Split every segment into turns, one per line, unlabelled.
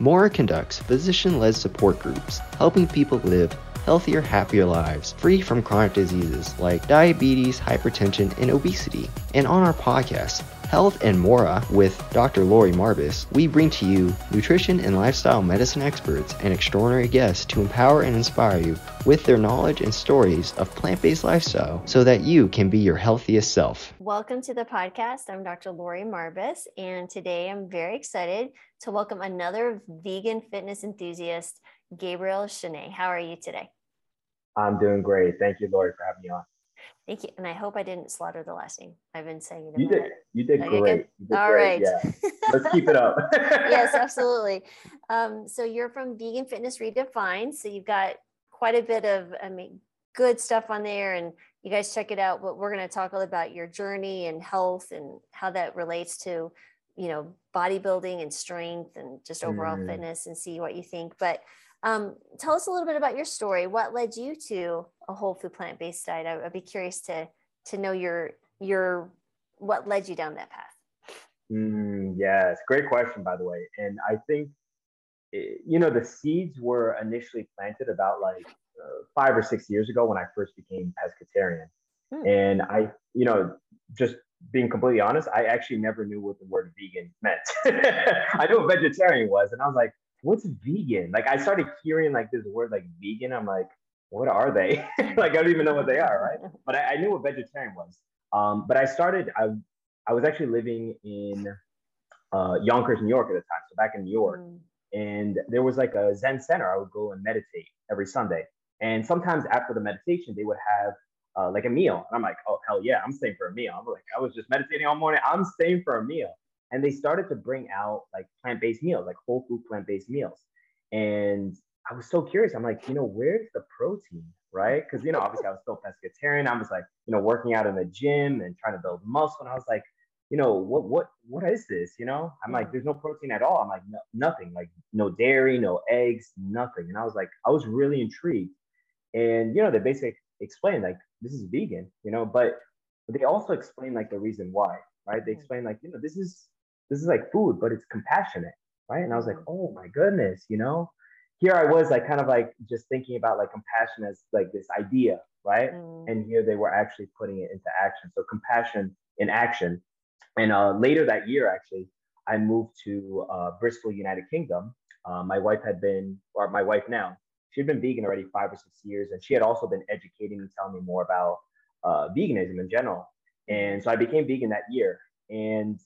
Mora conducts physician led support groups, helping people live healthier, happier lives, free from chronic diseases like diabetes, hypertension, and obesity. And on our podcast, Health and Mora with Dr. Lori Marbas, we bring to you nutrition and lifestyle medicine experts and extraordinary guests to empower and inspire you with their knowledge and stories of plant based lifestyle so that you can be your healthiest self.
Welcome to the podcast. I'm Dr. Lori Marbas, and today I'm very excited to welcome another vegan fitness enthusiast, Gabriel Chene. How are you today?
I'm doing great. Thank you, Lori, for having me on.
Thank you. And I hope I didn't slaughter the last name. I've been saying it.
You did. You did
okay,
great. You did
All
great.
right.
Yeah. Let's keep it up.
yes, absolutely. Um, so you're from Vegan Fitness Redefined. So you've got quite a bit of, I mean, good stuff on there, and you guys check it out. But we're going to talk all about your journey and health and how that relates to, you know, bodybuilding and strength and just overall
Mm.
fitness, and see what you think. But um, tell us a little bit about your story. What led you to a whole food plant based diet? I, I'd be curious to to know your your what led you down that path.
Mm, yes, great question, by the way. And I think, eh, you know, the seeds were initially planted about like uh, five or six years ago when I first became pescatarian.
Hmm.
And I, you know, just being completely honest, I actually never knew what the word vegan meant. I knew what vegetarian was, and I was like, what's vegan? Like, I started hearing like this word like vegan. I'm like, what are they? like, I don't even know what they are, right? But I, I knew what vegetarian was. Um, but I started, I, I was actually living in uh, Yonkers, New York at the time. So back in New York.
Mm.
And there was like a Zen center. I would go and meditate every Sunday. And sometimes after the meditation, they would have uh, like a meal. And I'm like, oh, hell yeah, I'm staying for a meal. I'm like, I was just meditating all morning. I'm staying for a meal. And they started to bring out like plant based meals, like whole food plant based meals. And I was so curious. I'm like, you know, where's the protein? Right. Cause, you know, obviously I was still pescatarian. I was like, you know, working out in the gym and trying to build muscle. And I was like, you know, what, what, what is this? You know, I'm like, there's no protein at all. I'm like, no, nothing, like no dairy, no eggs, nothing. And I was like, I was really intrigued. And, you know, they basically explained like, this is vegan, you know, but they also explain like the reason why, right? They mm-hmm. explain like, you know, this is, this is like food, but it's compassionate, right? And I was like, oh my goodness, you know, here I was like kind of like just thinking about like compassion as like this idea, right?
Mm.
And here they were actually putting it into action. So compassion in action. And uh, later that year, actually, I moved to uh, Bristol, United Kingdom. Uh, my wife had been, or my wife now, she had been vegan already five or six years, and she had also been educating me, telling me more about uh, veganism in general. And so I became vegan that year. And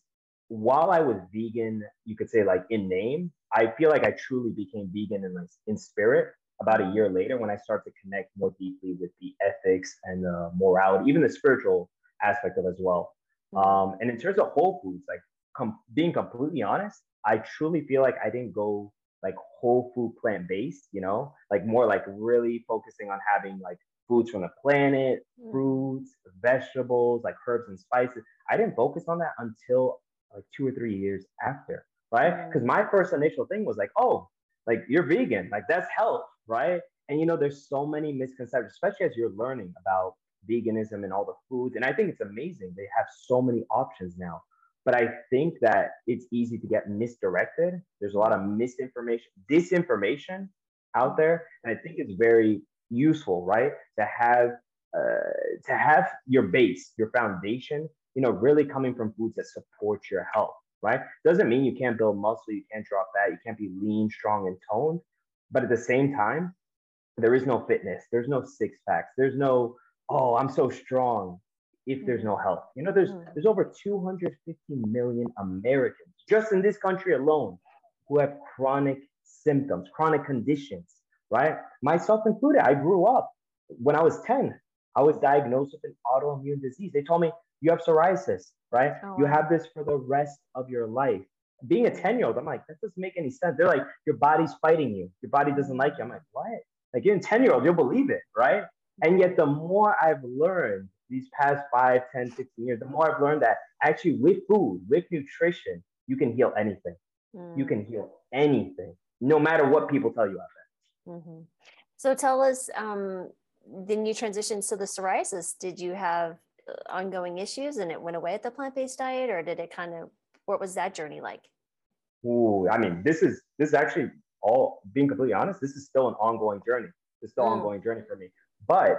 while I was vegan, you could say like in name, I feel like I truly became vegan in like in spirit about a year later when I started to connect more deeply with the ethics and the morality, even the spiritual aspect of it as well. Um, and in terms of whole foods, like com- being completely honest, I truly feel like I didn't go like whole food plant based, you know, like more like really focusing on having like foods from the planet,
Mm.
fruits, vegetables, like herbs and spices. I didn't focus on that until like two or three years after, right?
Mm.
Because my first initial thing was like, oh, like you're vegan, like that's health, right? And you know, there's so many misconceptions, especially as you're learning about veganism and all the foods. And I think it's amazing. They have so many options now. But I think that it's easy to get misdirected. There's a lot of misinformation, disinformation out there. And I think it's very useful, right? To have uh, to have your base, your foundation, you know, really coming from foods that support your health, right? Doesn't mean you can't build muscle, you can't drop fat, you can't be lean, strong, and toned. But at the same time, there is no fitness, there's no six packs, there's no, oh, I'm so strong if there's no health. You know, there's
Mhm.
there's over 250 million Americans just in this country alone who have chronic symptoms, chronic conditions, right? Myself included. I grew up when I was 10. I was diagnosed with an autoimmune disease. They told me you have psoriasis, right?
Oh,
you have this for the rest of your life. Being a 10 year old, I'm like, that doesn't make any sense. They're like, your body's fighting you. Your body doesn't like you. I'm like, what? Like, you're a 10 year old, you'll believe it, right? And yet, the more I've learned these past 5, 10, 16 years, the more I've learned that actually with food, with nutrition, you can heal anything. You
Mm.
can heal anything, no matter what people tell you out there.
Mhm. So tell us, um, then you transitioned to the psoriasis. Did you have ongoing issues and it went away at the plant based diet, or did it kind of, what was that journey like?
Ooh, I mean, this is this is actually all being completely honest. This is still an ongoing journey. It's still mm. ongoing journey for me. But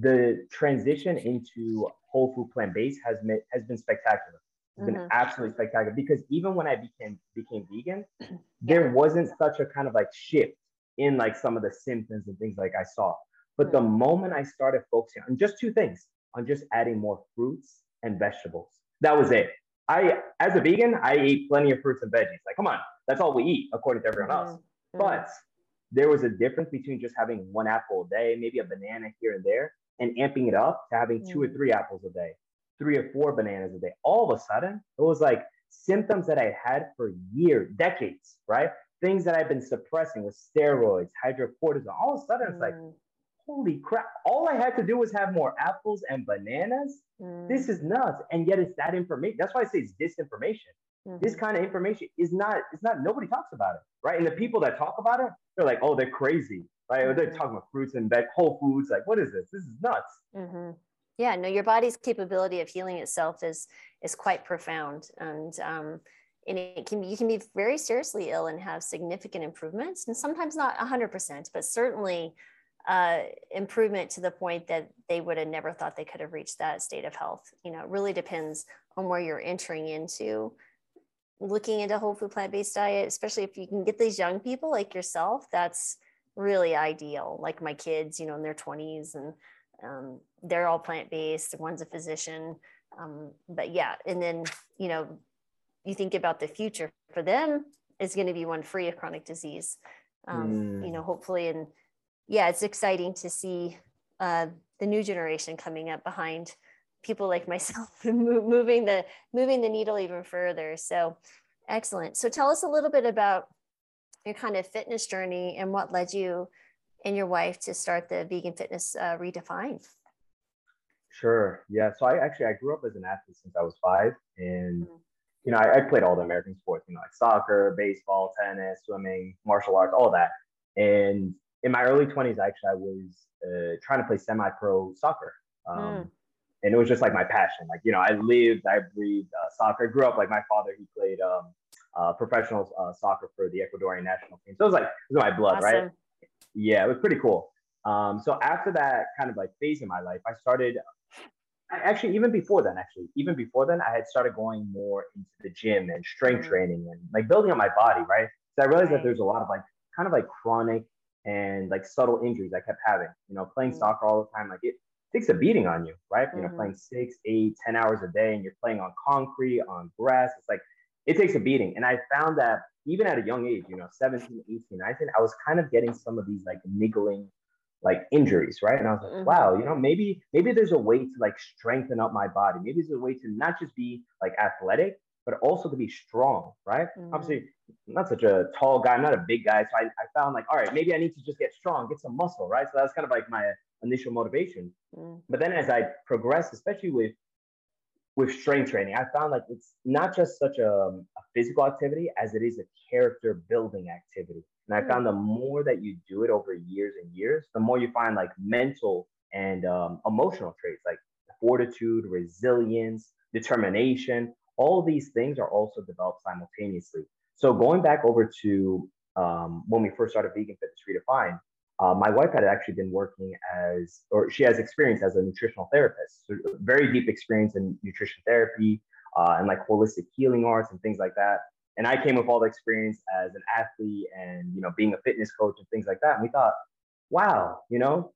the transition into whole food plant based has been has been spectacular. It's mm-hmm. been absolutely spectacular because even when I became became vegan, there wasn't such a kind of like shift in like some of the symptoms and things like I saw. But mm-hmm. the moment I started focusing on just two things, on just adding more fruits and vegetables, that was it. I, as a vegan, I eat plenty of fruits and veggies. Like, come on, that's all we eat according to everyone else. Mm-hmm. But there was a difference between just having one apple a day, maybe a banana here and there, and amping it up to having two or mm. three apples a day, three or four bananas a day. All of a sudden, it was like symptoms that I had for years, decades, right? Things that I've been suppressing with steroids, hydrocortisone. All of a sudden, it's like, mm holy crap, all I had to do was have more apples and bananas. Mm. This is nuts. And yet it's that information. That's why I say it's disinformation. Mm-hmm. This kind of information is not, it's not, nobody talks about it, right? And the people that talk about it, they're like, oh, they're crazy, right? Mm-hmm. They're talking about fruits and veg, whole foods. Like, what is this? This is nuts.
Mm-hmm. Yeah, no, your body's capability of healing itself is is quite profound, and um, and it can you can be very seriously ill and have significant improvements, and sometimes not hundred percent, but certainly uh, improvement to the point that they would have never thought they could have reached that state of health. You know, it really depends on where you're entering into looking into a whole food plant-based diet, especially if you can get these young people like yourself, that's really ideal. Like my kids, you know, in their 20s and um, they're all plant-based. One's a physician. Um, but yeah, and then, you know, you think about the future for them is going to be one free of chronic disease. Um, mm. You know, hopefully, and yeah, it's exciting to see uh, the new generation coming up behind people like myself moving the moving the needle even further. So excellent. So tell us a little bit about your kind of fitness journey and what led you and your wife to start the vegan fitness uh, redefined.
Sure. Yeah. So I actually I grew up as an athlete since I was five, and mm-hmm. you know I, I, played all the American sports, you know, like soccer, baseball, tennis, swimming, martial arts, all that. And in my early 20s, actually, I was uh, trying to play semi-pro soccer. Um, mm. And it was just like my passion. Like, you know, I lived, I breathed uh, soccer. I grew up like my father, he played um, uh, professional uh, soccer for the Ecuadorian national team. So it was like, it was my blood, awesome. right? Yeah, it was pretty cool. Um, so after that kind of like phase in my life, I started actually even before then actually even before then i had started going more into the gym and strength mm. training and like building up my body right so i realized right. that there's a lot of like kind of like chronic and like subtle injuries I kept having. You know, playing mm-hmm. soccer all the time, like it takes a beating on you, right? You know, mm-hmm. playing six, eight, ten hours a day, and you're playing on concrete, on grass. It's like it takes a beating. And I found that even at a young age, you know, 17, 18, 19, I was kind of getting some of these like niggling like injuries, right? And I was like, mm-hmm. wow, you know, maybe maybe there's a way to like strengthen up my body. Maybe there's a way to not just be like athletic, but also to be strong, right? Mm-hmm. Obviously, I'm not such a tall guy, I'm not a big guy. So I, I found like, all right, maybe I need to just get strong, get some muscle, right? So that's kind of like my initial motivation. Mm-hmm. But then as I progressed, especially with with strength training, I found like it's not just such a, a physical activity as it is a character building activity. And I found the mm. more that you do it over years and years, the more you find like mental and um, emotional traits like fortitude, resilience, determination, all these things are also developed simultaneously. So going back over to um, when we first started Vegan Fitness Redefined, uh, my wife had actually been working as, or she has experience as a nutritional therapist, so very deep experience in nutrition therapy uh, and like holistic healing arts and things like that. And I came with all the experience as an athlete and you know being a fitness coach and things like that. And we thought, wow, you know,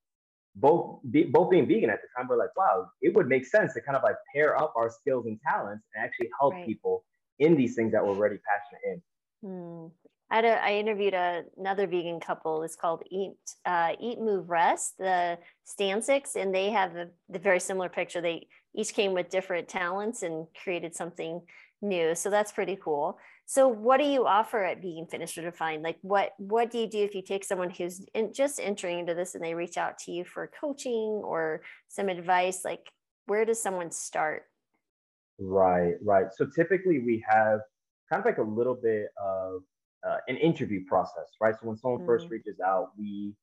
both be, both being vegan at the time, we're like, wow, it would make sense to kind of like pair up our skills and talents and actually help right. people in these things that we're already passionate in.
Hmm. I, had a, I interviewed a, another vegan couple. It's called Eat uh, Eat Move Rest, the Stanczyks, and they have a, the very similar picture. They each came with different talents and created something new. So that's pretty cool. So what do you offer at Vegan Fitness Defined? Like what what do you do if you take someone who's in, just entering into this and they reach out to you for coaching or some advice? Like where does someone start?
Right, right. So typically we have kind of like a little bit of uh, an interview process, right? So when someone mm. first reaches out, we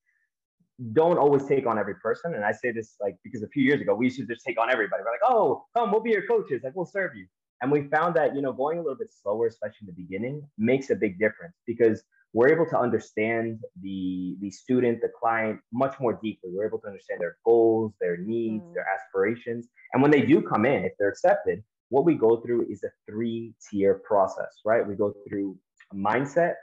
don't always take on every person. And I say this like because a few years ago we used to just take on everybody. We're like, oh, come, we'll be your coaches. Like we'll serve you. And we found that, you know, going a little bit slower, especially in the beginning, makes a big difference because we're able to understand the the student, the client much more deeply. We're able to understand their goals, their needs, mm. their aspirations. And when they do come in, if they're accepted, what we go through is a three-tier process, right? We go through mindset,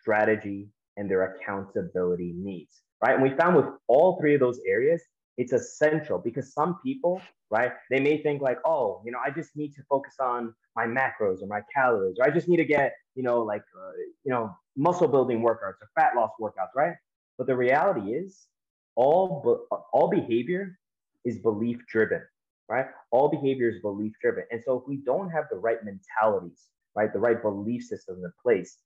strategy, and their accountability needs, right? And we found with all three of those areas, it's essential because some people, right, they may think like, oh, you know, I just need to focus on my macros or my calories, or I just need to get, you know, like, uh, you know, muscle building workouts or fat loss workouts, right? But the reality is, all all behavior is belief driven, right? All behavior is belief driven, and so if we don't have the right mentalities, right, the right belief systems in place,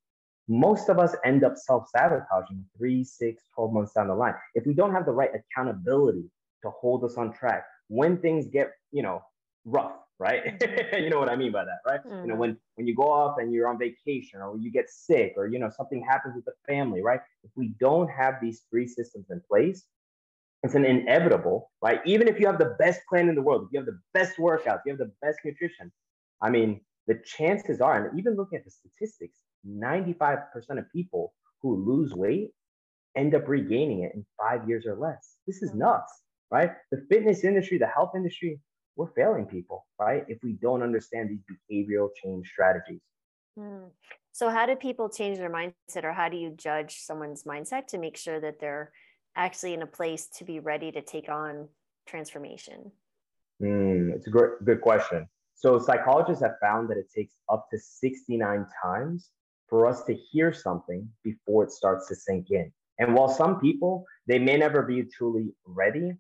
most of us end up self sabotaging three, six, 12 months down the line. If we don't have the right accountability to hold us on track when things get, you know, rough, right? Mm-hmm. you know what I mean by that, right? Mm-hmm. You know, mm-hmm. when when you go off and you're on vacation or you get sick or you know something happens with the family, right? If we don't have these three systems in place, it's an inevitable, right? Even if you have the best plan in the world, if you have the best workouts, you have the best nutrition, I mean, the chances are, and even looking at the statistics, 95% of people who lose weight end up regaining it in five years or less. This is mm-hmm. nuts right? The fitness industry, the health industry, we're failing people, right? If we don't understand these behavioral change strategies.
Mm. So, how do people change their mindset, or how do you judge someone's mindset to make sure that they're actually in a place to be ready to take on transformation?
Mm, it's a great, good question. So, psychologists have found that it takes up to 69 times for us to hear something before it starts to sink in. And while some people, they may never be truly ready,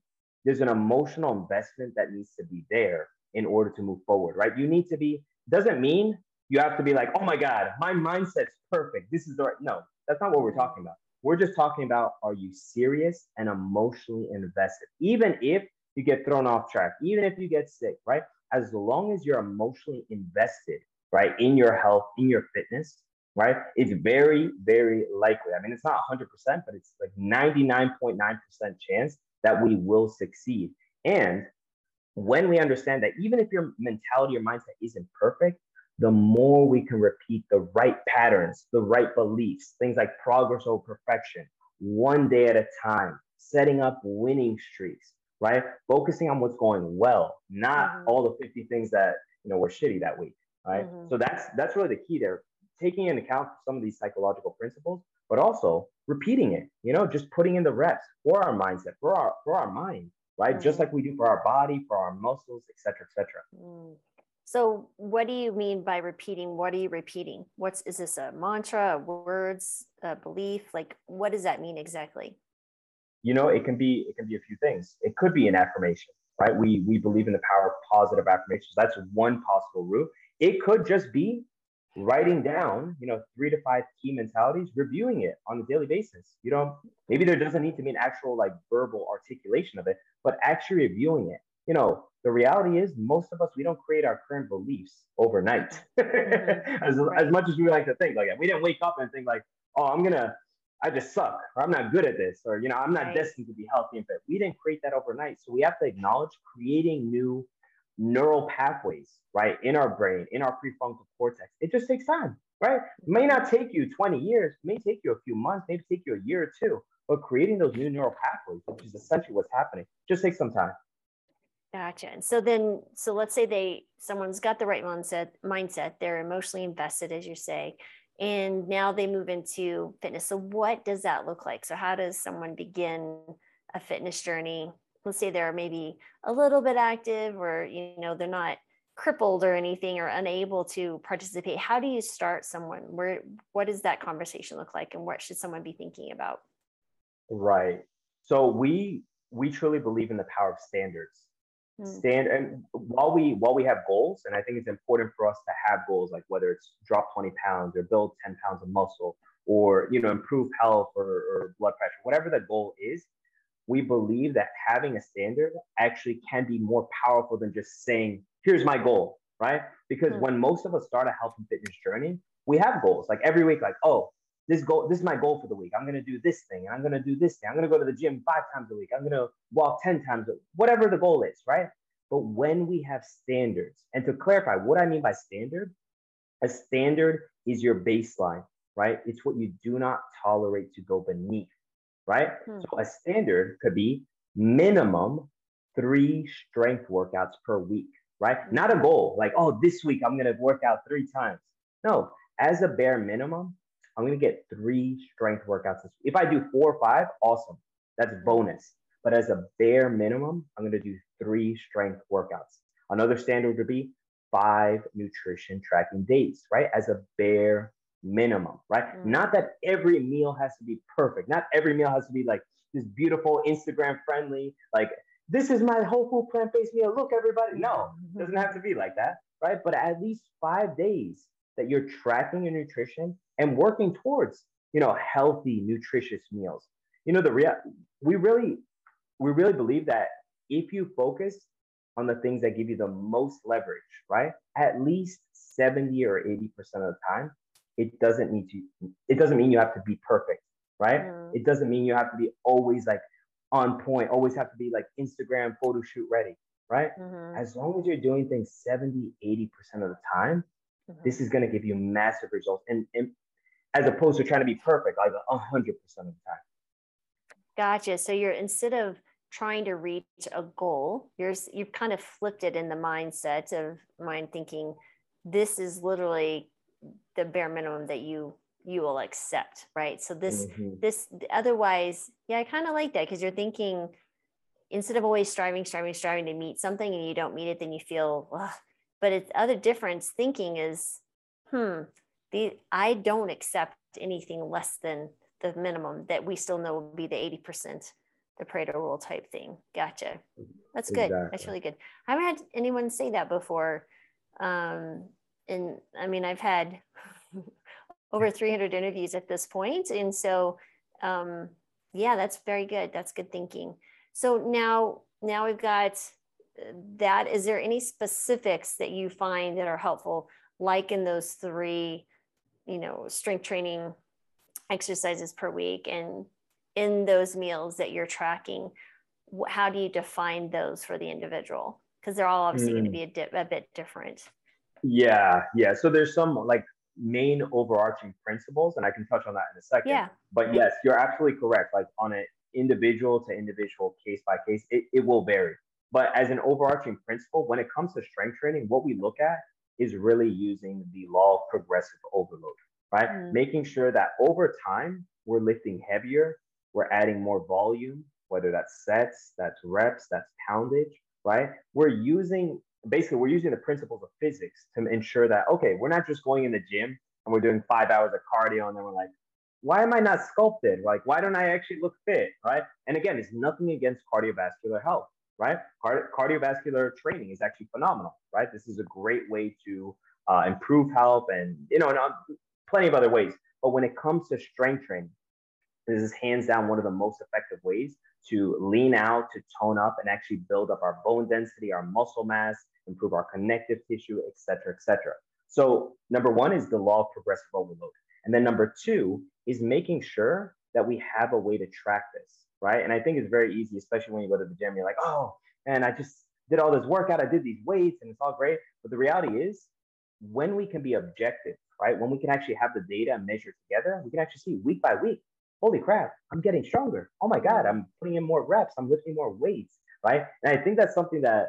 there's an emotional investment that needs to be there in order to move forward, right? You need to be, doesn't mean you have to be like, oh my God, my mindset's perfect. This is the right. No, that's not what we're talking about. We're just talking about are you serious and emotionally invested? Even if you get thrown off track, even if you get sick, right? As long as you're emotionally invested, right, in your health, in your fitness, right? It's very, very likely. I mean, it's not 100%, but it's like 99.9% chance that we will succeed. And when we understand that even if your mentality or mindset isn't perfect, the more we can repeat the right patterns, the right beliefs, things like progress over perfection, one day at a time, setting up winning streaks, right? Focusing on what's going well, not mm-hmm. all the 50 things that you know were shitty that week, right? Mm-hmm. So that's that's really the key there. Taking into account some of these psychological principles, but also repeating it, you know, just putting in the reps for our mindset, for our for our mind, right? Mm. Just like we do for our body, for our muscles, etc., etc. Mm.
So, what do you mean by repeating? What are you repeating? What's is this a mantra, a words, a belief? Like, what does that mean exactly?
You know, it can be it can be a few things. It could be an affirmation, right? We we believe in the power of positive affirmations. That's one possible route. It could just be writing down, you know, three to five key mentalities, reviewing it on a daily basis. You know, maybe there doesn't need to be an actual like verbal articulation of it, but actually reviewing it. You know, the reality is most of us we don't create our current beliefs overnight. Mm-hmm. as, right. as much as we like to think like that. We didn't wake up and think like, oh, I'm gonna I just suck, or I'm not good at this, or you know, I'm not right. destined to be healthy and fit. We didn't create that overnight. So we have to acknowledge creating new neural pathways, right, in our brain, in our prefrontal cortex. It just takes time, right? It may not take you 20 years, may take you a few months, maybe take you a year or two, but creating those new neural pathways, which is essentially what's happening, just takes some time.
Gotcha. And so then, so let's say they, someone's got the right mindset, mindset, they're emotionally invested, as you say, and now they move into fitness. So what does that look like? So how does someone begin a fitness journey let's say they're maybe a little bit active or you know they're not crippled or anything or unable to participate how do you start someone? Where what does that conversation look like and what should someone be thinking about?
Right. So we we truly believe in the power of standards. Mm. stand and while we while we have goals and i think it's important for us to have goals like whether it's drop 20 pounds or build 10 pounds of muscle or you know improve health or, or blood pressure whatever the goal is we believe that having a standard actually can be more powerful than just saying, here's my goal, right? Because mm-hmm. when most of us start a health and fitness journey, we have goals like every week, like, oh, this goal, this is my goal for the week. I'm gonna do this thing, and I'm gonna do this thing. I'm gonna go to the gym five times a week. I'm gonna walk 10 times, a, whatever the goal is, right? But when we have standards, and to clarify what I mean by standard, a standard is your baseline, right? It's what you do not tolerate to go beneath, right? Hmm. So a standard could be minimum three strength workouts per week, right? Hmm. Not a goal like, oh, this week I'm going to work out three times. No, as a bare minimum, I'm going to get three strength workouts. If I do four or five, awesome. That's bonus. But as a bare minimum, I'm going to do three strength workouts. Another standard would be five nutrition tracking days, right? As a bare minimum, right? Mm. Not that every meal has to be perfect. Not every meal has to be like this beautiful Instagram friendly, like this is my whole food plant based meal. Look, everybody. No, it doesn't have to be like that, right? But at least five days that you're tracking your nutrition and working towards, you know, healthy, nutritious meals. You know, the real we really we really believe that if you focus on the things that give you the most leverage, right? At least 70 or 80% of the time, it doesn't need to, it doesn't mean you have to be perfect, right? Mm. It doesn't mean you have to be always like on point, always have to be like Instagram photo shoot ready, right? Mm-hmm. As long as you're doing things 70, 80% of the time, mm-hmm. this is going to give you massive results. And, and as opposed to trying to be perfect, like 100% of the time.
Gotcha. So you're instead of trying to reach a goal you're you've kind of flipped it in the mindset of mind thinking this is literally the bare minimum that you you will accept right so this mm-hmm. this otherwise yeah i kind of like that because you're thinking instead of always striving striving striving to meet something and you don't meet it then you feel Ugh. but it's other difference thinking is hmm the i don't accept anything less than the minimum that we still know will be the 80% the Pareto rule type thing. Gotcha. That's good. Exactly. That's really good. I haven't had anyone say that before. Um, and I mean, I've had over 300 interviews at this point, and so um, yeah, that's very good. That's good thinking. So now, now we've got uh, that. Is there any specifics that you find that are helpful, like in those three, you know, strength training exercises per week and in those meals that you're tracking how do you define those for the individual because they're all obviously mm. going to be a, di- a bit different
yeah yeah. So there's some like main overarching principles and i can touch on that in a second.
Yeah.
But yes you're absolutely correct. Like on an individual to individual case by case it, it will vary. But as an overarching principle when it comes to strength training what we look at is really using the law of progressive overload right? Mm. making sure that over time we're lifting heavier we're adding more volume, whether that's sets, that's reps, that's poundage, right? We're using basically we're using the principles of physics to ensure that okay, we're not just going in the gym and we're doing five hours of cardio and then we're like, why am I not sculpted? Like, why don't I actually look fit? Right. And again, it's nothing against cardiovascular health, right? Card- cardiovascular training is actually phenomenal, right? This is a great way to uh, improve health and, you know, and, uh, plenty of other ways. But when it comes to strength training, this is hands down one of the most effective ways to lean out, to tone up, and actually build up our bone density, our muscle mass, improve our connective tissue, et cetera, et cetera. So, number one is the law of progressive overload. And then number two is making sure that we have a way to track this, right? And I think it's very easy, especially when you go to the gym, you're like, oh, and I just did all this workout, I did these weights, and it's all great. But the reality is, when we can be objective, right? When we can actually have the data and measure together, we can actually see week by week holy crap, I'm getting stronger. Oh my God, I'm putting in more reps, I'm lifting more weights, right? And I think that's something that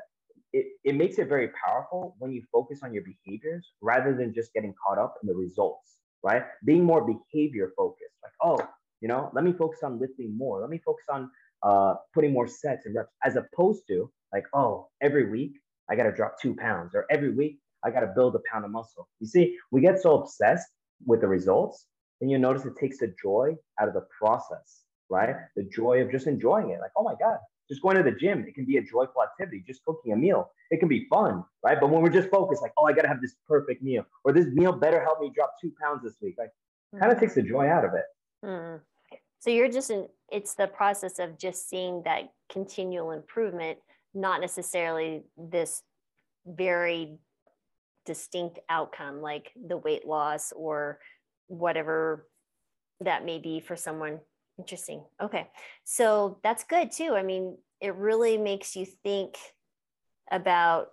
it, it makes it very powerful when you focus on your behaviors rather than just getting caught up in the results, right? Being more behavior focused, like, oh, you know, let me focus on lifting more. Let me focus on uh, putting more sets and reps, as opposed to like, oh, every week I got to drop two pounds, or every week I got to build a pound of muscle. You see, we get so obsessed with the results then you notice it takes the joy out of the process, right? The joy of just enjoying it. Like, oh my God, just going to the gym, it can be a joyful activity. Just cooking a meal, it can be fun, right? But when we're just focused, like, oh, I got to have this perfect meal, or this meal better help me drop two pounds this week, like, mm-hmm. kind of takes the joy out of it.
Mm-hmm. So you're just in, it's the process of just seeing that continual improvement, not necessarily this very distinct outcome like the weight loss or whatever that may be for someone. Interesting. Okay. So that's good too. I mean, it really makes you think about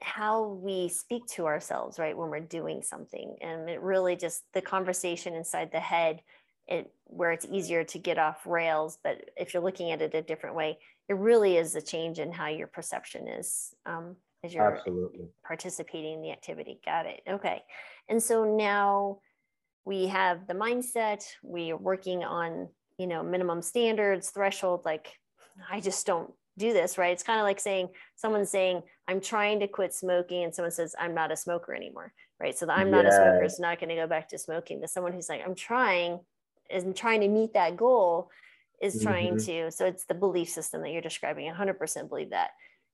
how we speak to ourselves, right, when we're doing something. And it really just the conversation inside the head, it where it's easier to get off rails. But if you're looking at it a different way, it really is a change in how your perception is um, as you're
Absolutely.
participating in the activity. Got it. Okay. And so now we have the mindset, we are working on, you know, minimum standards, threshold, like I just don't do this, right? It's kind of like saying someone's saying, I'm trying to quit smoking, and someone says, I'm not a smoker anymore, right? So the I'm not a smoker is not going to go back to smoking. To someone who's like, I'm trying, is trying to meet that goal, is trying mm-hmm. to. So it's the belief system that you're describing. 100% believe that.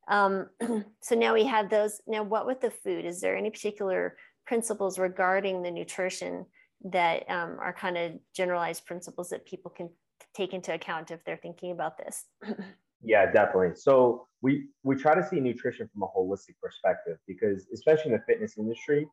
Um, so now we have those. Now, what with the food? Is there any particular principles regarding the nutrition that um, are kind of generalized principles that people can take into account if they're thinking about this?
Yeah, definitely. So we we try to see nutrition from a holistic perspective because, especially in the fitness industry,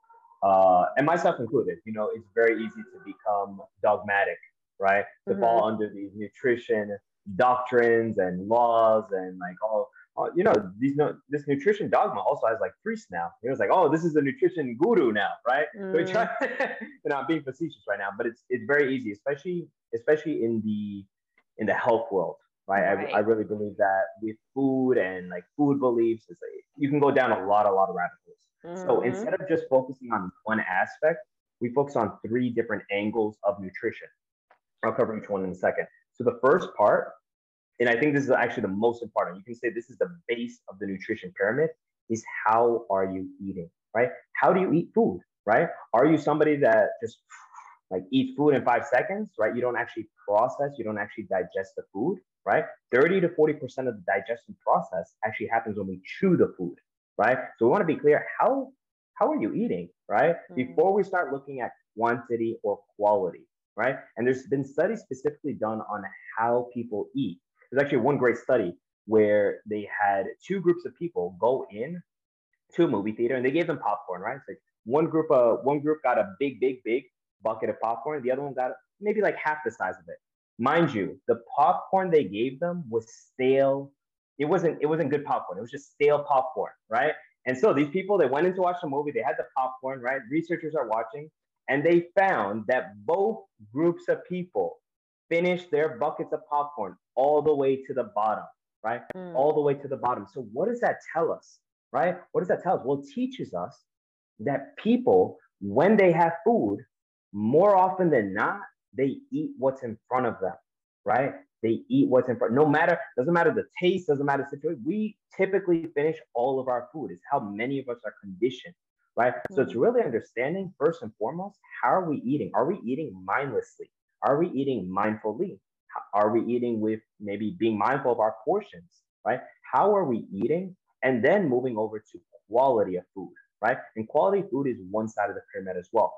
uh, and myself included, you know, it's very easy to become dogmatic, right? To mm-hmm. fall under these nutrition doctrines and laws and like all, all you know, these no this nutrition dogma also has like priests now. It was like, oh, this is a nutrition guru now, right? Mm. So try, you know, I'm being facetious right now, but it's it's very easy, especially especially in the in the health world right? right. I, I really believe that with food and like food beliefs, it's like, you can go down a lot, a lot of rabbit holes. Mm-hmm. So instead of just focusing on one aspect, we focus on three different angles of nutrition. I'll cover each one in a second. So the first part, and I think this is actually the most important, you can say this is the base of the nutrition pyramid, is how are you eating, right? How do you eat food, right? Are you somebody that just like eat food in five seconds, right? You don't actually process, you don't actually digest the food right? 30 to 40% of the digestion process actually happens when we chew the food, right? So we want to be clear how how are you eating, right? Mm-hmm. Before we start looking at quantity or quality, right? And there's been studies specifically done on how people eat. There's actually one great study where they had two groups of people go in to a movie theater and they gave them popcorn, right? It's like one group uh one group got a big, big, big bucket of popcorn, the other one got maybe like half the size of it. Mind you, the popcorn they gave them was stale. It wasn't it wasn't good popcorn. It was just stale popcorn, right? And so these people they went in to watch the movie, they had the popcorn, right? Researchers are watching, and they found that both groups of people finished their buckets of popcorn all the way to the bottom, right? Mm. All the way to the bottom. So what does that tell us, right? What does that tell us? Well, it teaches us that people, when they have food, more often than not, they eat what's in front of them, right? They eat what's in front. No matter, doesn't matter the taste, doesn't matter the situation. We typically finish all of our food. It's how many of us are conditioned, right? Mm-hmm. So it's mm-hmm. really understanding first and foremost, how are we eating? Are we eating mindlessly? Are we eating mindfully? Are we eating with maybe being mindful of our portions, right? How are we eating? And then moving over to quality of food, right? And quality food is one side of the pyramid as well.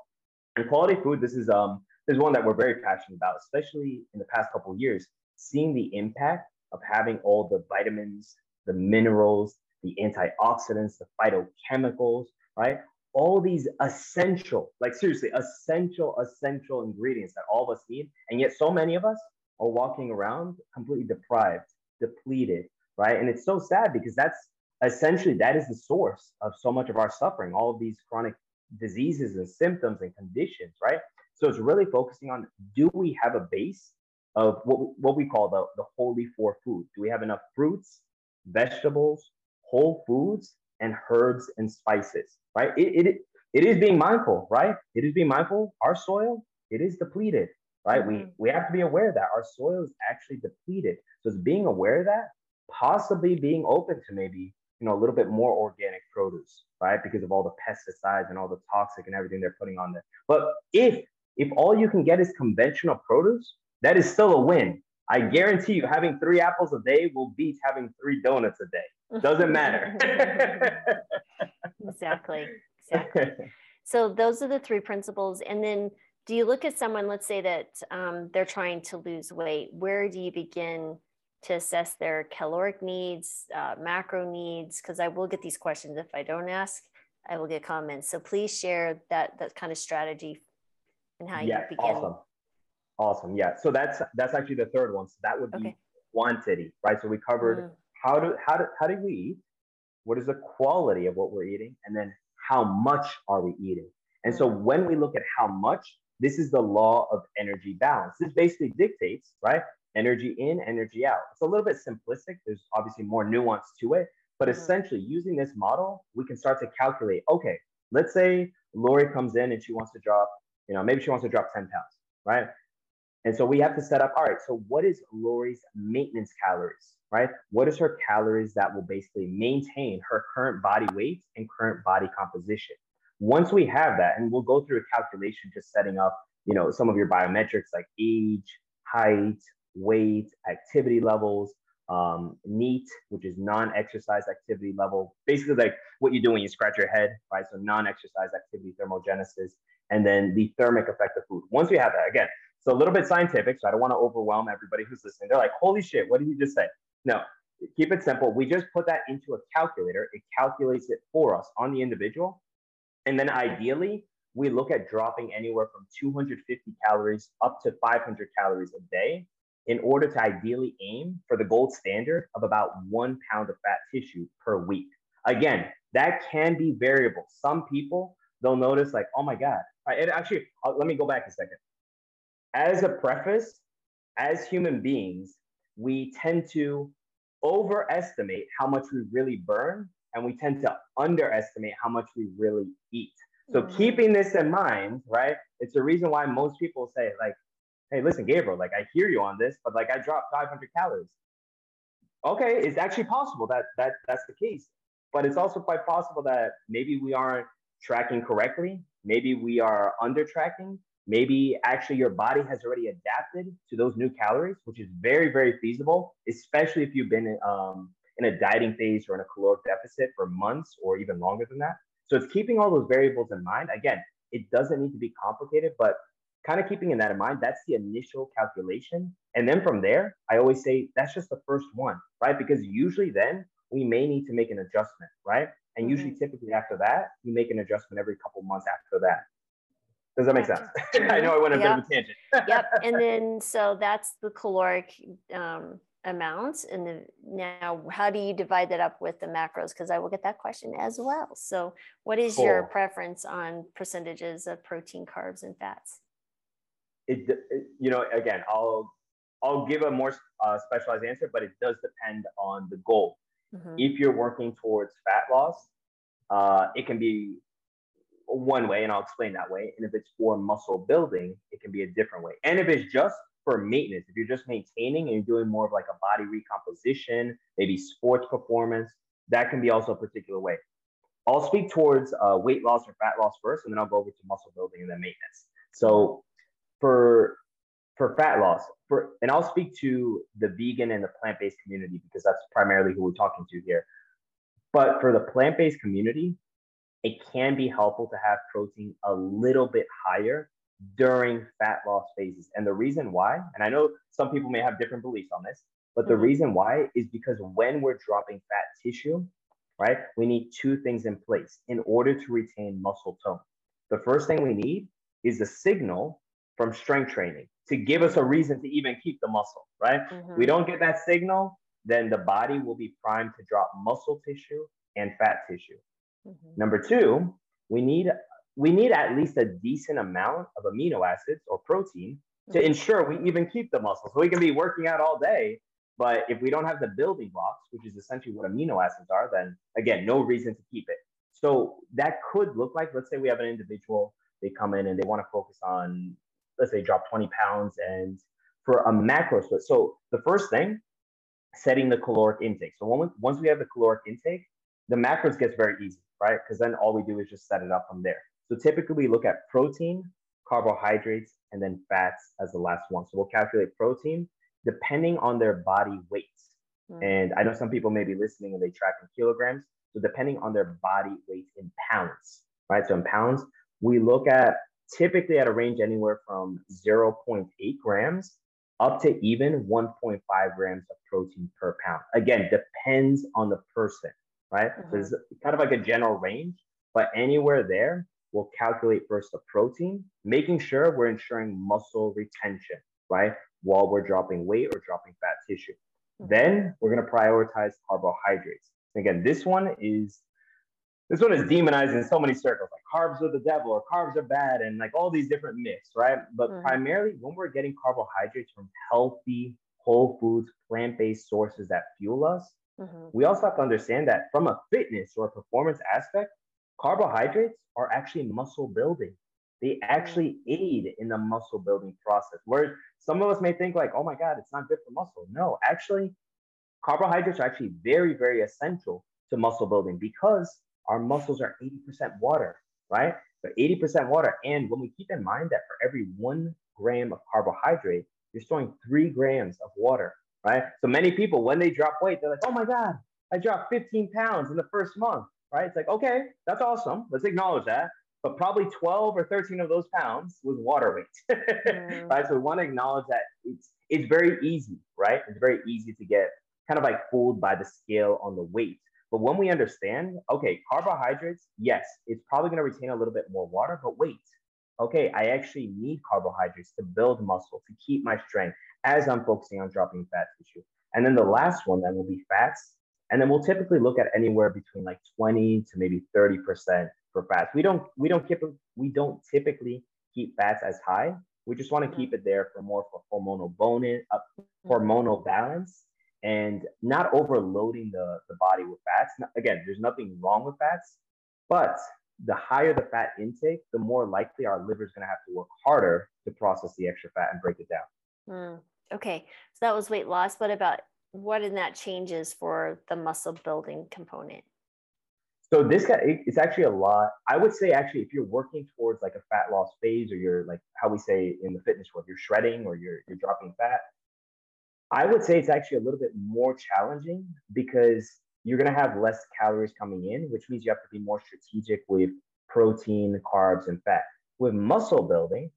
And quality food, this is um this is one that we're very passionate about, especially in the past couple years, seeing the impact of having all the vitamins, the minerals, the antioxidants, the phytochemicals, right? All these essential, like seriously, essential, essential ingredients that all of us need. And yet, so many of us are walking around completely deprived, depleted, right? And it's so sad because that's essentially that is the source of so much of our suffering, all of these chronic diseases and symptoms and conditions, right? So it's really focusing on do we have a base of what, what we call the, the holy four foods? Do we have enough fruits, vegetables, whole foods, and herbs and spices, right? It, it, it is being mindful, right? It is being mindful. Our soil, it is depleted, right? Mm-hmm. We, we have to be aware that our soil is actually depleted. So it's being aware of that, possibly being open to maybe you know a little bit more organic produce right because of all the pesticides and all the toxic and everything they're putting on there but if if all you can get is conventional produce, that is still a win. I guarantee you, having three apples a day will beat having three donuts a day. Doesn't matter.
exactly. Exactly. So those are the three principles. And then do you look at someone, let's say that um, they're trying to lose weight, where do you begin to assess their caloric needs, uh, macro needs? Because I will get these questions. If I don't ask, I will get comments. So please share that, that kind of strategy and how
yeah,
you begin.
Awesome. Awesome. Yeah. So that's that's actually the third one. So that would be okay. quantity, right? So we covered mm. how do how do how do we eat? What is the quality of what we're eating? And then how much are we eating? And so when we look at how much, this is the law of energy balance. This basically dictates, right? Energy in, energy out. It's a little bit simplistic. There's obviously more nuance to it, but mm-hmm. essentially using this model, we can start to calculate, okay, let's say Lori comes in and she wants to drop, you know, maybe she wants to drop 10 pounds, right? And so we have to set up, all right, so what is Lori's maintenance calories, right? What is her calories that will basically maintain her current body weight and current body composition? Once we have that, and we'll go through a calculation just setting up, you know, some of your biometrics like age, height, weight, activity levels, um, NEAT, which is non-exercise activity level, basically like what you do when you scratch your head, right? So non-exercise activity thermogenesis, and then the thermic effect of food. Once we have that, again, so a little bit scientific, so I don't want to overwhelm everybody who's listening. They're like, holy shit, what did you just say? No, keep it simple. We just put that into a calculator. It calculates it for us on the individual. And then ideally, we look at dropping anywhere from 250 calories up to 500 calories a day in order to ideally aim for the gold standard of about one pound of fat tissue per week. Again, that can be variable. Some people, they'll notice like, oh my God. It actually, uh, let me go back a second as a preface, as human beings, we tend to overestimate how much we really burn and we tend to underestimate how much we really eat. So mm-hmm. keeping this in mind, right? It's the reason why most people say like, "Hey, listen, Gabriel, like I hear you on this, but like I dropped 500 calories." Okay, it's actually possible that that that's the case, but it's also quite possible that maybe we aren't tracking correctly, maybe we are under tracking, Maybe actually your body has already adapted to those new calories, which is very, very feasible, especially if you've been um, in a dieting phase or in a caloric deficit for months or even longer than that. So it's keeping all those variables in mind. Again, it doesn't need to be complicated, but kind of keeping in that in mind, that's the initial calculation. And then from there, I always say that's just the first one, right? Because usually then we may need to make an adjustment, right? And mm-hmm. usually typically after that, you make an adjustment every couple months after that. Does that make sense? I know I went a yep. bit of a tangent.
yep. And then so that's the caloric um, amount. And then now, how do you divide that up with the macros? Because I will get that question as well. So, what is cool. your preference on percentages of protein, carbs, and fats?
It, it you know, again, I'll I'll give a more uh, specialized answer, but it does depend on the goal. Mm-hmm. If you're working towards fat loss, uh, it can be one way, and I'll explain that way. And if it's for muscle building, it can be a different way. And if it's just for maintenance, if you're just maintaining and you're doing more of like a body recomposition, maybe sports performance, that can be also a particular way. I'll speak towards uh, weight loss or fat loss first, and then I'll go over to muscle building and then maintenance. So for for fat loss, for and I'll speak to the vegan and the plant-based community because that's primarily who we're talking to here. But for the plant-based community, it can be helpful to have protein a little bit higher during fat loss phases. And the reason why, and I know some people may have different beliefs on this, but the mm-hmm. reason why is because when we're dropping fat tissue, right, we need two things in place in order to retain muscle tone. The first thing we need is a signal from strength training to give us a reason to even keep the muscle, right? Mm-hmm. We don't get that signal, then the body will be primed to drop muscle tissue and fat tissue. Mm-hmm. Number two, we need we need at least a decent amount of amino acids or protein to mm-hmm. ensure we even keep the muscle. So we can be working out all day, but if we don't have the building blocks, which is essentially what amino acids are, then again, no reason to keep it. So that could look like, let's say we have an individual, they come in and they want to focus on, let's say, drop 20 pounds and for a macro split. So the first thing, setting the caloric intake. So once we have the caloric intake, the macros gets very easy right? Because then all we do is just set it up from there. So typically we look at protein, carbohydrates, and then fats as the last one. So we'll calculate protein depending on their body weight. Mm-hmm. And I know some people may be listening and they track in kilograms. So depending on their body weight in pounds, right? So in pounds, we look at typically at a range anywhere from 0.8 grams up to even 1.5 grams of protein per pound. Again, depends on the person right? Mm-hmm. So it's kind of like a general range, but anywhere there, we'll calculate first the protein, making sure we're ensuring muscle retention, right? While we're dropping weight or dropping fat tissue. Then we're going to prioritize carbohydrates. Again, this one is this one is demonized in so many circles, like carbs are the devil or carbs are bad, and like all these different myths, right? But mm-hmm. primarily, when we're getting carbohydrates from healthy, whole foods, plant based sources that fuel us, mm-hmm. we also have to understand that from a fitness or a performance aspect, carbohydrates are actually muscle building. They actually mm. aid in the muscle building process. Where some of us may think, like, oh my God, it's not good for muscle. No, actually, carbohydrates are actually very, very essential to muscle building because our muscles are 80% water, right? So 80% water. And when we keep in mind that for every one gram of carbohydrate, you're storing three grams of water, right? So many people, when they drop weight, they're like, oh my God, I dropped 15 pounds in the first month, right? It's like, okay, that's awesome. Let's acknowledge that. But probably 12 or 13 of those pounds was water weight, mm. right? So we want to acknowledge that it's, it's very easy, right? It's very easy to get kind of like fooled by the scale on the weight. But when we understand, okay, carbohydrates, yes, it's probably going to retain a little bit more water, but wait, okay, I actually need carbohydrates to build muscle, to keep my strength as I'm focusing on dropping fat tissue. And then the last one then will be fats. And then we'll typically look at anywhere between like 20 to maybe 30% for fats. We don't we don't keep we don't typically keep fats as high. We just want to keep it there for more for hormonal bone uh, hormonal balance and not overloading the, the body with fats. Again, there's nothing wrong with fats, but the higher the fat intake, the more likely our liver is going to have to work harder to process the extra fat and break it down.
Mm, okay, so that was weight loss. What about what in that changes for the muscle building component?
So this guy, it's actually a lot. I would say actually, if you're working towards like a fat loss phase, or you're like how we say in the fitness world, you're shredding or you're you're dropping fat, I would say it's actually a little bit more challenging because you're going to have less calories coming in, which means you have to be more strategic with protein, carbs, and fat. With muscle building,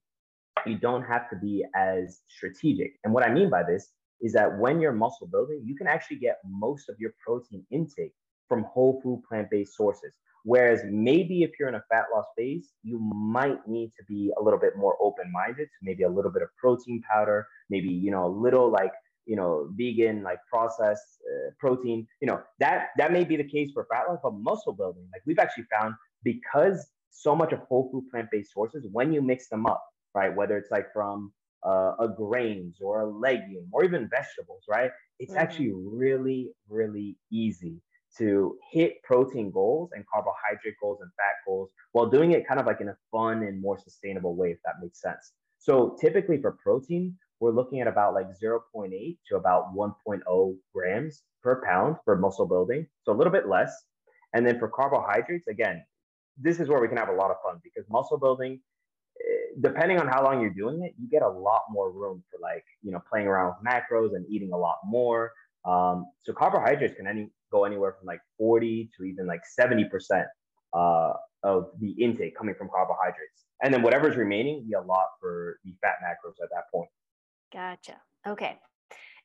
you don't have to be as strategic. And what I mean by this is that when you're muscle building, you can actually get most of your protein intake from whole food plant based sources. Whereas maybe if you're in a fat loss phase, you might need to be a little bit more open minded to maybe a little bit of protein powder, maybe, you know, a little like you know vegan like processed uh, protein you know that that may be the case for fat loss but muscle building like we've actually found because so much of whole food plant-based sources when you mix them up right whether it's like from uh, a grains or a legume or even vegetables right it's mm-hmm. actually really really easy to hit protein goals and carbohydrate goals and fat goals while doing it kind of like in a fun and more sustainable way if that makes sense so typically for protein we're looking at about like 0.8 to about 1.0 grams per pound for muscle building. So a little bit less. And then for carbohydrates, again, this is where we can have a lot of fun because muscle building, eh, depending on how long you're doing it, you get a lot more room for like, you know, playing around with macros and eating a lot more. Um, so carbohydrates can any, go anywhere from like 40 to even like 70% uh, of the intake coming from carbohydrates. And then whatever's remaining, we allot for the fat macros at that point.
Gotcha. Okay.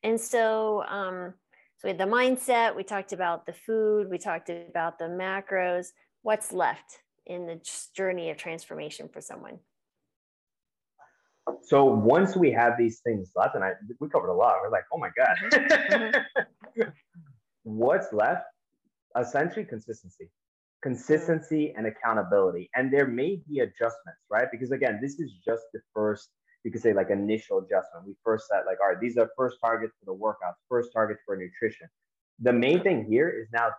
And so, um, so we had the mindset, we talked about the food, we talked about the macros. What's left in the journey of transformation for someone?
So once we have these things left, and I we covered a lot, we're like, oh my God. Mm-hmm. What's left? Essentially consistency. Consistency and accountability. And there may be adjustments, right? Because again, this is just the first you could say like initial adjustment. We first set like, all right, these are first targets for the workouts, first targets for nutrition. The main thing here is now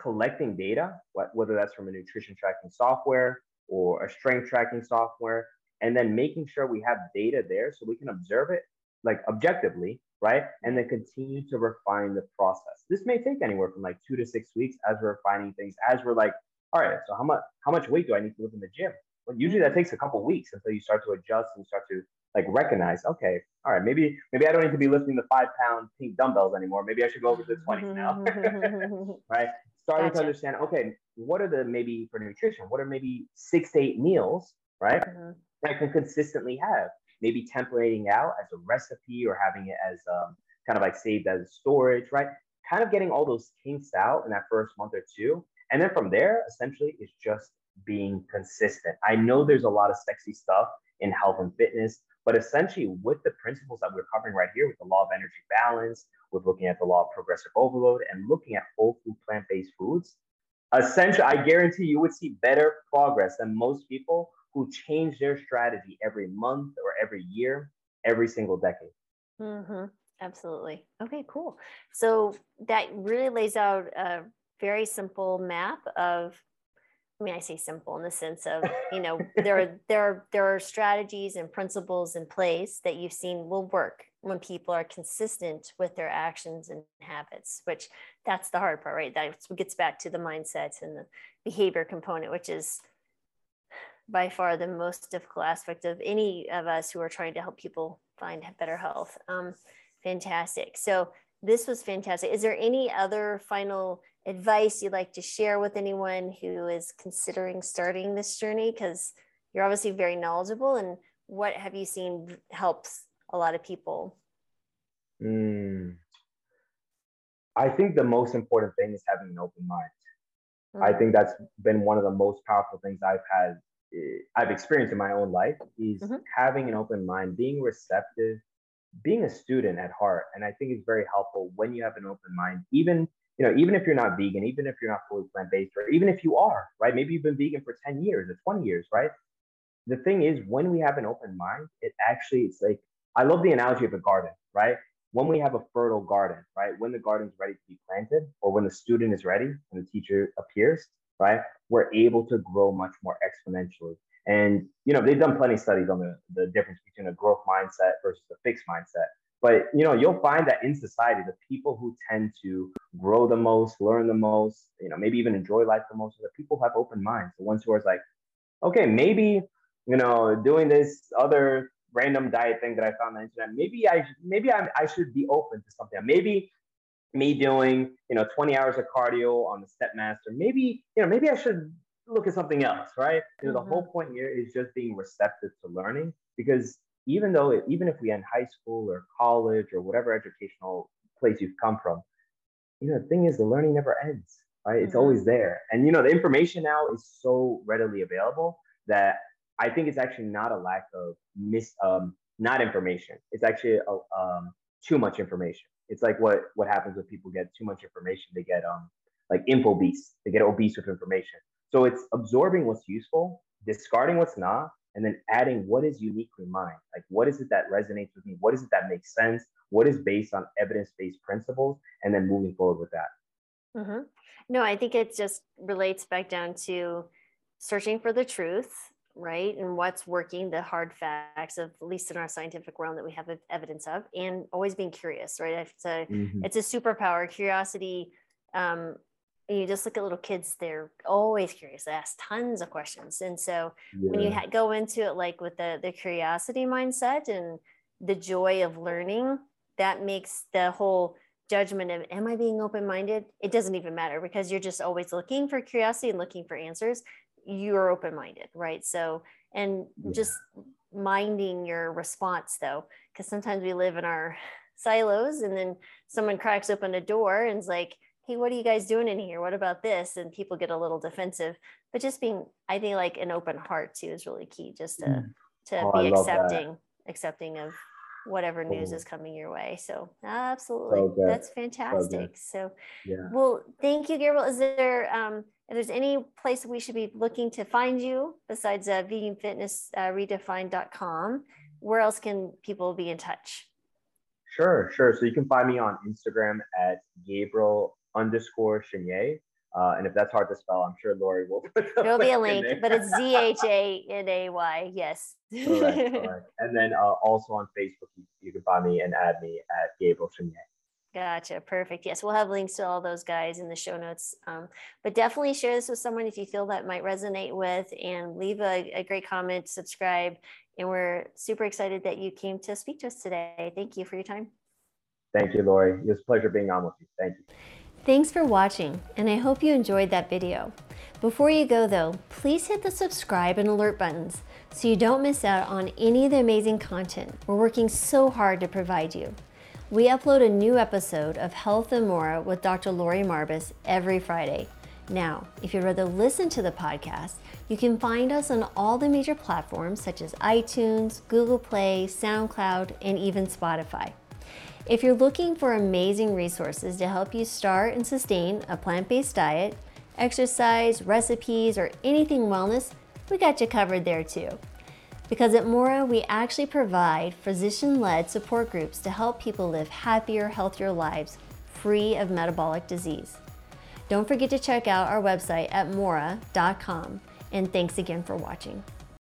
collecting data, whether that's from a nutrition tracking software or a strength tracking software, and then making sure we have data there so we can observe it like objectively, right? And then continue to refine the process. This may take anywhere from like two to six weeks as we're refining things, as we're like, all right, so how much how much weight do I need to lift in the gym? Well, usually that takes a couple weeks until you start to adjust and start to like recognize, okay, all right, maybe maybe I don't need to be lifting the five pound pink dumbbells anymore. Maybe I should go over to the 20s now. right? Starting gotcha. to understand, okay, what are the maybe for nutrition, what are maybe six to eight meals, right? Mm-hmm. That I can consistently have. Maybe templating out as a recipe or having it as um, kind of like saved as storage, right? Kind of getting all those kinks out in that first month or two. And then from there, essentially, it's just being consistent. I know there's a lot of sexy stuff in health and fitness, But essentially, with the principles that we're covering right here, with the law of energy balance, with looking at the law of progressive overload, and looking at whole food plant based foods, essentially, I guarantee you would see better progress than most people who change their strategy every month or every year, every single decade.
Mm-hmm. Absolutely. Okay, cool. So that really lays out a very simple map of I mean, I say simple in the sense of, you know, there are there are there are strategies and principles in place that you've seen will work when people are consistent with their actions and habits, which that's the hard part, right? That gets back to the mindset and the behavior component, which is by far the most difficult aspect of any of us who are trying to help people find better health. Um, fantastic. So this was fantastic. Is there any other final advice you'd like to share with anyone who is considering starting this journey? Because you're obviously very knowledgeable, and what have you seen helps a lot of people?
Mm. I think the most important thing is having an open mind. Mm-hmm. I think that's been one of the most powerful things I've had, eh, I've experienced in my own life is mm-hmm. having an open mind, being receptive, being a student at heart. And I think it's very helpful when you have an open mind, even you know, even if you're not vegan, even if you're not fully plant based, or even if you are, right? Maybe you've been vegan for 10 years or 20 years, right? The thing is, when we have an open mind, it actually, it's like, I love the analogy of a garden, right? When we have a fertile garden, right? When the garden's ready to be planted, or when the student is ready and the teacher appears, right? We're able to grow much more exponentially. And, you know, they've done plenty of studies on the, the difference between a growth mindset versus a fixed mindset. But you know, you'll find that in society, the people who tend to grow the most, learn the most, you know, maybe even enjoy life the most, are the people who have open minds. The ones who are like, okay, maybe you know, doing this other random diet thing that I found on the internet, maybe I maybe I, I should be open to something. Maybe me doing you know 20 hours of cardio on the stepmaster maybe you know maybe i should look at something else right you know mm-hmm. the whole point here is just being receptive to learning because even though it, even if we end high school or college or whatever educational place you've come from, you know, the thing is the learning never ends, right? It's mm-hmm. always there. And you know, the information now is so readily available that I think it's actually not a lack of mis um not information. It's actually a, um too much information. It's like what what happens when people get too much information. They get um like info beast. They get obese with information. So it's absorbing what's useful, discarding what's not, and then adding what is uniquely mine. Like, what is it that resonates with me? What is it that makes sense? What is based on evidence based principles? And then moving forward with that.
Mm-hmm. No, I think it just relates back down to searching for the truth, right? And what's working, the hard facts of, at least in our scientific realm, that we have evidence of, and always being curious, right? It's a, mm-hmm. it's a superpower. Curiosity um, you just look at little kids they're always curious they ask tons of questions and so yeah. when you ha- go into it like with the the curiosity mindset and the joy of learning that makes the whole judgment of am i being open-minded it doesn't even matter because you're just always looking for curiosity and looking for answers you're open-minded right so and yeah. just minding your response though because sometimes we live in our silos and then someone cracks open a door and is like hey, what are you guys doing in here? What about this? And people get a little defensive. But just being, I think like an open heart too is really key just to mm. to oh, be accepting, accepting of whatever news is coming your way. So absolutely. So That's fantastic. So, so yeah. well, thank you, Gabriel. Is there um if there's any place we should be looking to find you besides uh, veganfitnessredefined.com, uh, where else can people be in touch?
Sure, sure. So you can find me on Instagram at Gabriel underscore Zhanay. Uh, and if that's hard to spell, I'm sure Lori will.
There'll be a link, but it's Z H A N A Y. Yes.
correct, correct. And then uh, also on Facebook, you, you, can find me and add me at Gabriel Zhanay.
Gotcha. Perfect. Yes, we'll have links to all those guys in the show notes. Um, but definitely share this with someone if you feel that might resonate with, and leave a, a great comment, subscribe. And we're super excited that you came to speak to us today. Thank you for your time.
Thank you, Lori. It was a pleasure being on with you. Thank you.
Thanks for watching, and I hope you enjoyed that video. Before you go though, please hit the subscribe and alert buttons so you don't miss out on any of the amazing content we're working so hard to provide you. We upload a new episode of Health and More with Dr. Lori Marbas every Friday. Now, if you'd rather listen to the podcast, you can find us on all the major platforms such as iTunes, Google Play, SoundCloud, and even Spotify. If you're looking for amazing resources to help you start and sustain a plant based diet, exercise, recipes, or anything wellness, we got you covered there too. Because at Mora, we actually provide physician led support groups to help people live happier, healthier lives free of metabolic disease. Don't forget to check out our website at mora.com, and thanks again for watching.